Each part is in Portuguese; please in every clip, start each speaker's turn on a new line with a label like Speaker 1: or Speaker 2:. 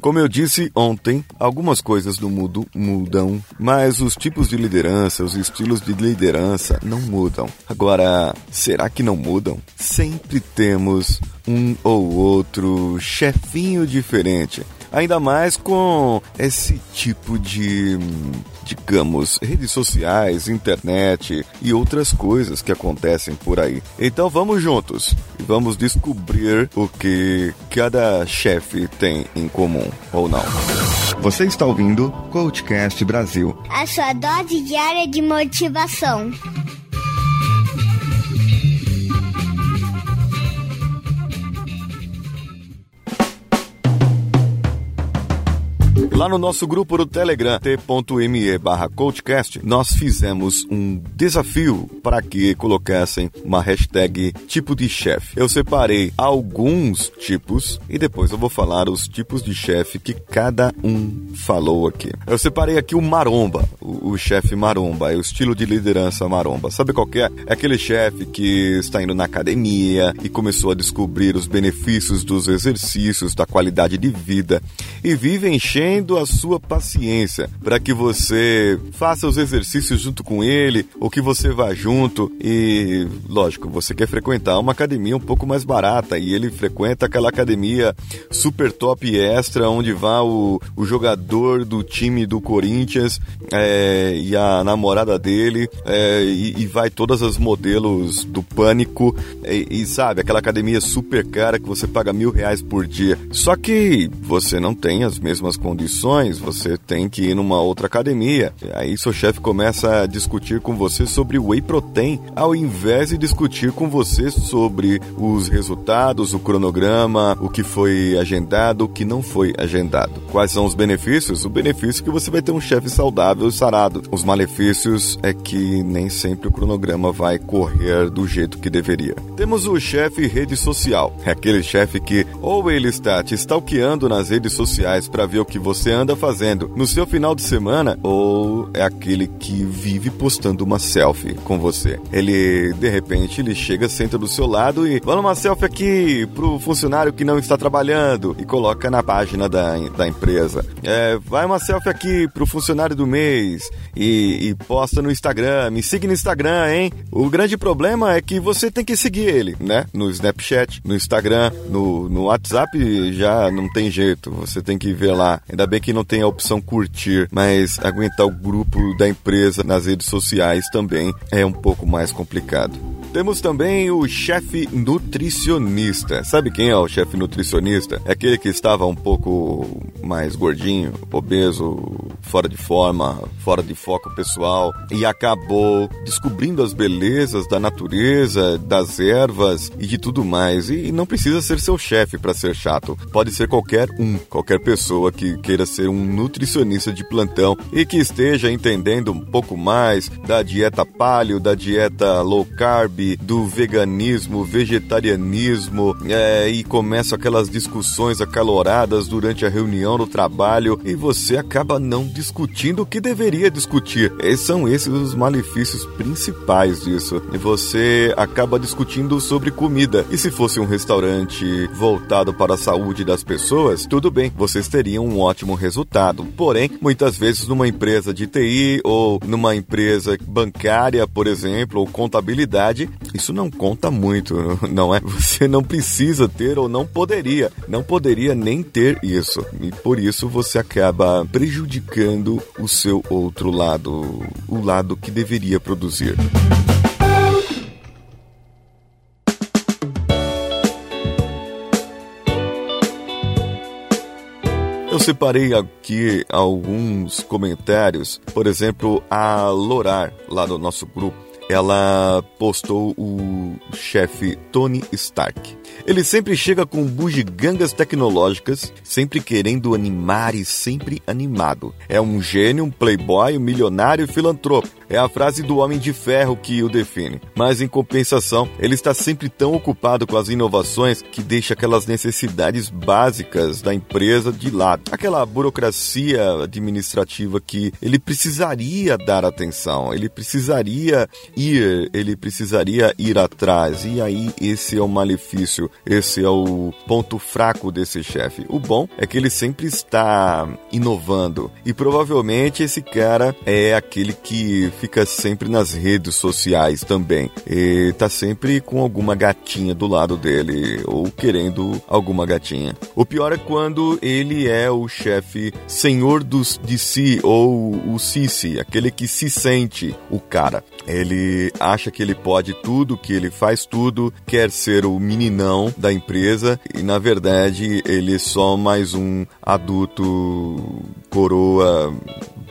Speaker 1: Como eu disse ontem, algumas coisas no mundo mudam, mas os tipos de liderança, os estilos de liderança não mudam. Agora, será que não mudam? Sempre temos um ou outro chefinho diferente. Ainda mais com esse tipo de, digamos, redes sociais, internet e outras coisas que acontecem por aí. Então vamos juntos e vamos descobrir o que cada chefe tem em comum ou não. Você está ouvindo Coachcast Brasil
Speaker 2: a sua dose diária de motivação.
Speaker 1: Lá no nosso grupo do Telegram, t.me barra coachcast, nós fizemos um desafio para que colocassem uma hashtag tipo de chefe. Eu separei alguns tipos e depois eu vou falar os tipos de chefe que cada um falou aqui. Eu separei aqui o maromba, o, o chefe maromba, é o estilo de liderança maromba. Sabe qual é? É aquele chefe que está indo na academia e começou a descobrir os benefícios dos exercícios, da qualidade de vida e vive enchendo a sua paciência para que você faça os exercícios junto com ele ou que você vá junto e, lógico, você quer frequentar uma academia um pouco mais barata e ele frequenta aquela academia super top extra onde vá o, o jogador do time do Corinthians é, e a namorada dele é, e, e, vai todas as modelos do pânico e, e sabe, aquela academia super cara que você paga mil reais por dia. Só que você não tem as mesmas condições você tem que ir numa outra academia. Aí seu chefe começa a discutir com você sobre whey protein, ao invés de discutir com você sobre os resultados, o cronograma, o que foi agendado, o que não foi agendado. Quais são os benefícios? O benefício é que você vai ter um chefe saudável e sarado. Os malefícios é que nem sempre o cronograma vai correr do jeito que deveria. Temos o chefe rede social. É aquele chefe que ou ele está te stalkeando nas redes sociais para ver o que você anda fazendo no seu final de semana ou é aquele que vive postando uma selfie com você. Ele, de repente, ele chega, senta do seu lado e fala uma selfie aqui pro funcionário que não está trabalhando e coloca na página da, da empresa. É, vai uma selfie aqui pro funcionário do mês e, e posta no Instagram. Me siga no Instagram, hein? O grande problema é que você tem que seguir ele, né? No Snapchat, no Instagram, no, no WhatsApp já não tem jeito. Você tem que ver lá. Ainda bem que não tem a opção curtir, mas aguentar o grupo da empresa nas redes sociais também é um pouco mais complicado. Temos também o chefe nutricionista. Sabe quem é o chefe nutricionista? É aquele que estava um pouco mais gordinho, obeso, fora de forma, fora de foco pessoal e acabou descobrindo as belezas da natureza, das ervas e de tudo mais. E não precisa ser seu chefe para ser chato. Pode ser qualquer um, qualquer pessoa que queira ser um nutricionista de plantão e que esteja entendendo um pouco mais da dieta paleo, da dieta low carb do veganismo, vegetarianismo é, e começam aquelas discussões acaloradas durante a reunião no trabalho e você acaba não discutindo o que deveria discutir. E são esses os malefícios principais disso. E você acaba discutindo sobre comida. E se fosse um restaurante voltado para a saúde das pessoas, tudo bem, vocês teriam um ótimo resultado. Porém, muitas vezes numa empresa de TI ou numa empresa bancária, por exemplo, ou contabilidade, isso não conta muito, não é? Você não precisa ter ou não poderia, não poderia nem ter isso. E por isso você acaba prejudicando o seu outro lado, o lado que deveria produzir. Eu separei aqui alguns comentários, por exemplo, a Lorar, lá do nosso grupo ela postou o chefe Tony Stark. Ele sempre chega com bugigangas tecnológicas, sempre querendo animar e sempre animado. É um gênio, um playboy, um milionário e filantropo. É a frase do Homem de Ferro que o define. Mas em compensação, ele está sempre tão ocupado com as inovações que deixa aquelas necessidades básicas da empresa de lado. Aquela burocracia administrativa que ele precisaria dar atenção, ele precisaria ir, ele precisaria ir atrás. E aí esse é o malefício, esse é o ponto fraco desse chefe. O bom é que ele sempre está inovando e provavelmente esse cara é aquele que fica sempre nas redes sociais também. E tá sempre com alguma gatinha do lado dele ou querendo alguma gatinha. O pior é quando ele é o chefe senhor dos de si ou o Sisi, aquele que se sente o cara. Ele acha que ele pode tudo, que ele faz tudo, quer ser o meninão da empresa e na verdade ele é só mais um adulto coroa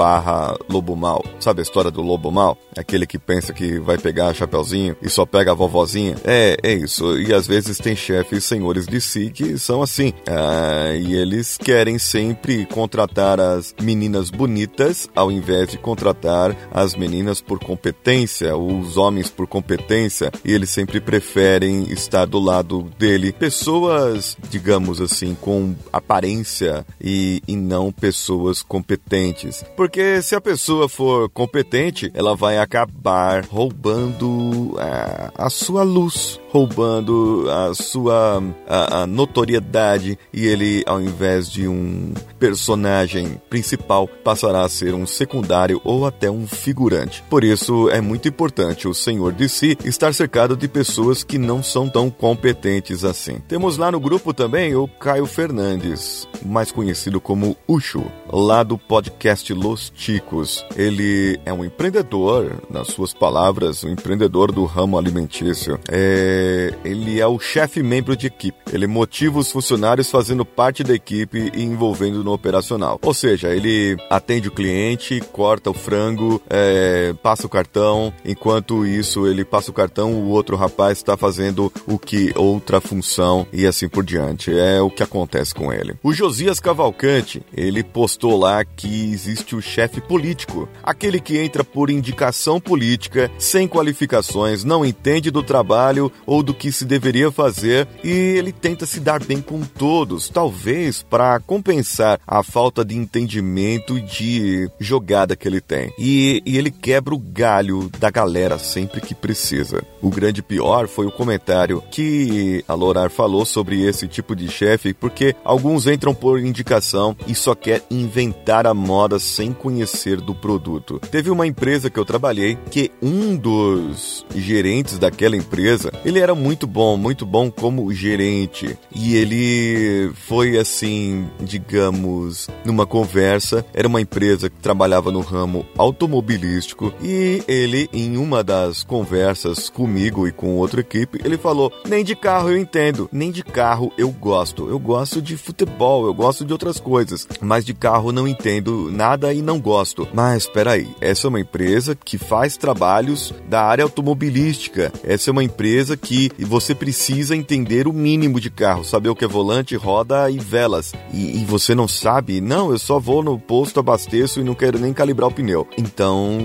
Speaker 1: barra lobo mal. Sabe a história do lobo mal? Aquele que pensa que vai pegar chapeuzinho e só pega a vovozinha? É, é isso. E às vezes tem chefes senhores de si que são assim. Ah, e eles querem sempre contratar as meninas bonitas ao invés de contratar as meninas por competência, os homens por competência. E eles sempre preferem estar do lado dele. Pessoas, digamos assim, com aparência e, e não pessoas competentes. Se a pessoa for competente, ela vai acabar roubando a, é, a sua luz, roubando a sua a, a notoriedade e ele, ao invés de um personagem principal, passará a ser um secundário ou até um figurante. Por isso é muito importante o senhor de si estar cercado de pessoas que não são tão competentes assim. Temos lá no grupo também o Caio Fernandes, mais conhecido como Ucho, lá do podcast Los Ticos. Ele é um empreendedor, nas suas palavras, um empreendedor do ramo alimentício. É, ele é o chefe membro de equipe. Ele motiva os funcionários fazendo parte da equipe e envolvendo no operacional. Ou seja, ele atende o cliente, corta o frango, é, passa o cartão. Enquanto isso, ele passa o cartão, o outro rapaz está fazendo o que outra função e assim por diante. É o que acontece com ele. O Josias Cavalcante, ele postou lá que existe o chefe político, aquele que entra por indicação política, sem qualificações, não entende do trabalho ou do que se deveria fazer e ele tenta se dar bem com todos, talvez para compensar a falta de entendimento de jogada que ele tem. E, e ele quebra o galho da galera sempre que precisa. O grande pior foi o comentário que a Lorar falou sobre esse tipo de chefe, porque alguns entram por indicação e só quer inventar a moda sem conhecer do produto. Teve uma empresa que eu trabalhei que um dos gerentes daquela empresa, ele era muito bom, muito bom como gerente. E ele foi assim, digamos, numa conversa, era uma empresa que trabalhava no ramo automobilístico e ele em uma das conversas comigo e com outra equipe, ele falou: "Nem de carro eu entendo, nem de carro eu gosto. Eu gosto de futebol, eu gosto de outras coisas, mas de carro não entendo nada e não gosto. Mas espera aí, essa é uma empresa que faz trabalhos da área automobilística. Essa é uma empresa que você precisa entender o mínimo de carro, saber o que é volante, roda e velas. E, e você não sabe? Não, eu só vou no posto, abasteço e não quero nem calibrar o pneu. Então,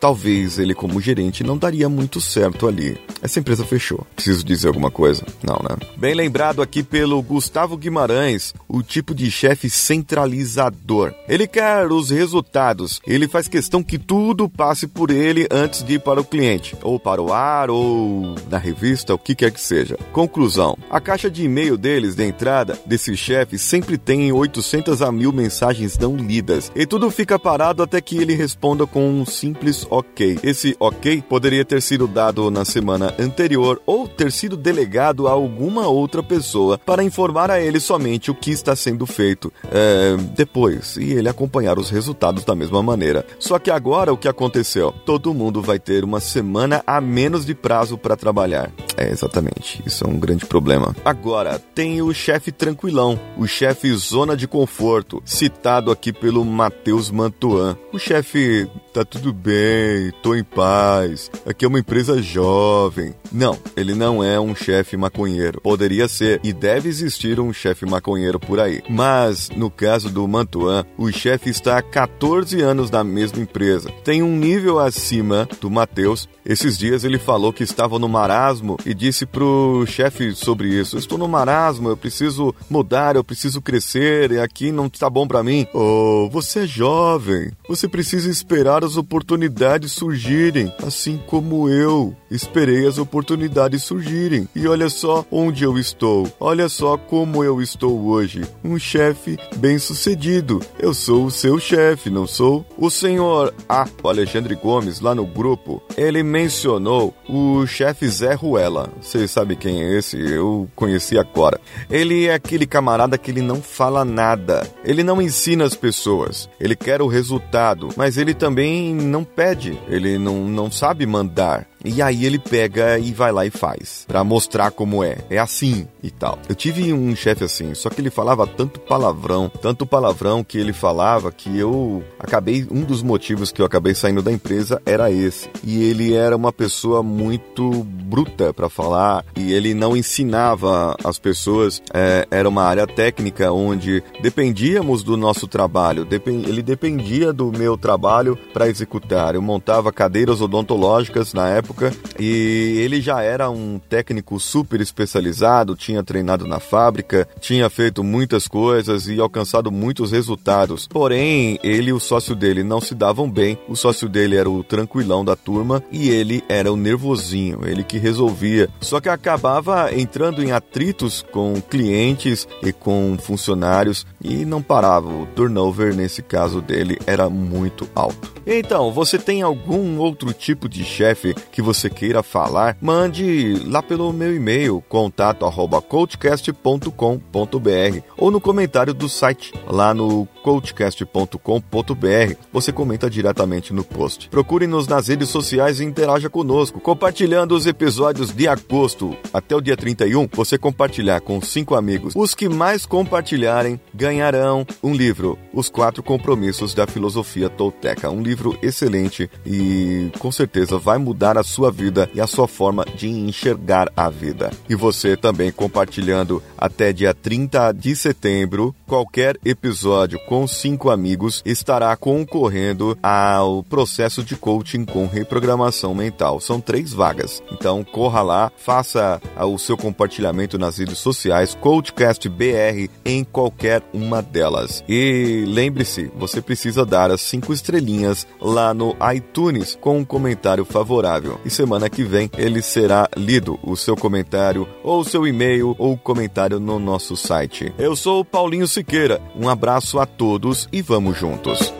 Speaker 1: talvez ele como gerente não daria muito certo ali. Essa empresa fechou. Preciso dizer alguma coisa? Não, né? Bem lembrado aqui pelo Gustavo Guimarães, o tipo de chefe centralizador. Ele quer os resultados. Ele faz questão que tudo passe por ele antes de ir para o cliente, ou para o ar, ou na revista, o que quer que seja. Conclusão: a caixa de e-mail deles de entrada desse chefe sempre tem 800 a mil mensagens não lidas, e tudo fica parado até que ele responda com um simples ok. Esse ok poderia ter sido dado na semana anterior ou ter sido delegado a alguma outra pessoa para informar a ele somente o que está sendo feito é, depois e ele acompanhar os resultados da mesma maneira. Só que agora o que aconteceu? Todo mundo vai ter uma semana a menos de prazo para trabalhar. É, exatamente. Isso é um grande problema. Agora, tem o chefe tranquilão, o chefe zona de conforto, citado aqui pelo Matheus Mantuan. O chefe tá tudo bem, tô em paz, aqui é uma empresa jovem. Não, ele não é um chefe maconheiro. Poderia ser e deve existir um chefe maconheiro por aí. Mas, no caso do Mantuan, o chefe está há 14 anos na mesma empresa. Tem um nível acima do Matheus. Esses dias ele falou que estava no marasmo e disse pro chefe sobre isso: Estou no marasmo, eu preciso mudar, eu preciso crescer, e aqui não está bom para mim. Oh, você é jovem, você precisa esperar as oportunidades surgirem, assim como eu esperei as oportunidades surgirem. E olha só onde eu estou, olha só como eu estou hoje, um chefe bem-sucedido. Eu sou o seu chefe, não sou? O senhor Ah, o Alexandre Gomes, lá no grupo, ele mencionou o chefe Zé Ruela. Vocês sabem quem é esse? Eu conheci agora. Ele é aquele camarada que ele não fala nada. Ele não ensina as pessoas. Ele quer o resultado, mas ele também não pede. Ele não, não sabe mandar. E aí ele pega e vai lá e faz, para mostrar como é. É assim e tal. Eu tive um chefe assim, só que ele falava tanto palavrão, tanto palavrão que ele falava que eu acabei um dos motivos que eu acabei saindo da empresa era esse. E ele era uma pessoa muito bruta para falar e ele não ensinava as pessoas. É, era uma área técnica onde dependíamos do nosso trabalho. ele dependia do meu trabalho para executar. Eu montava cadeiras odontológicas na época época e ele já era um técnico super especializado, tinha treinado na fábrica, tinha feito muitas coisas e alcançado muitos resultados. Porém, ele e o sócio dele não se davam bem. O sócio dele era o tranquilão da turma e ele era o nervosinho, ele que resolvia. Só que acabava entrando em atritos com clientes e com funcionários e não parava. O turnover nesse caso dele era muito alto. Então, você tem algum outro tipo de chefe que você queira falar, mande lá pelo meu e-mail contato@coachcast.com.br ou no comentário do site lá no coachcast.com.br. Você comenta diretamente no post. Procure-nos nas redes sociais e interaja conosco, compartilhando os episódios de agosto até o dia 31. Você compartilhar com cinco amigos. Os que mais compartilharem ganharão um livro, Os Quatro Compromissos da Filosofia Tolteca. Um livro excelente e com certeza vai mudar a sua vida e a sua forma de enxergar a vida. E você também compartilhando até dia 30 de setembro qualquer episódio com cinco amigos estará concorrendo ao processo de coaching com reprogramação mental. São três vagas. Então corra lá, faça o seu compartilhamento nas redes sociais, Coachcast BR em qualquer uma delas. E lembre-se, você precisa dar as cinco estrelinhas lá no iTunes com um comentário favorável. E semana que vem ele será lido, o seu comentário, ou o seu e-mail, ou comentário no nosso site. Eu sou o Paulinho Siqueira. Um abraço a todos e vamos juntos.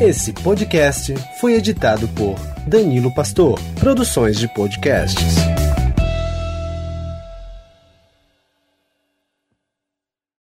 Speaker 3: Esse podcast foi editado por Danilo Pastor, Produções de Podcasts.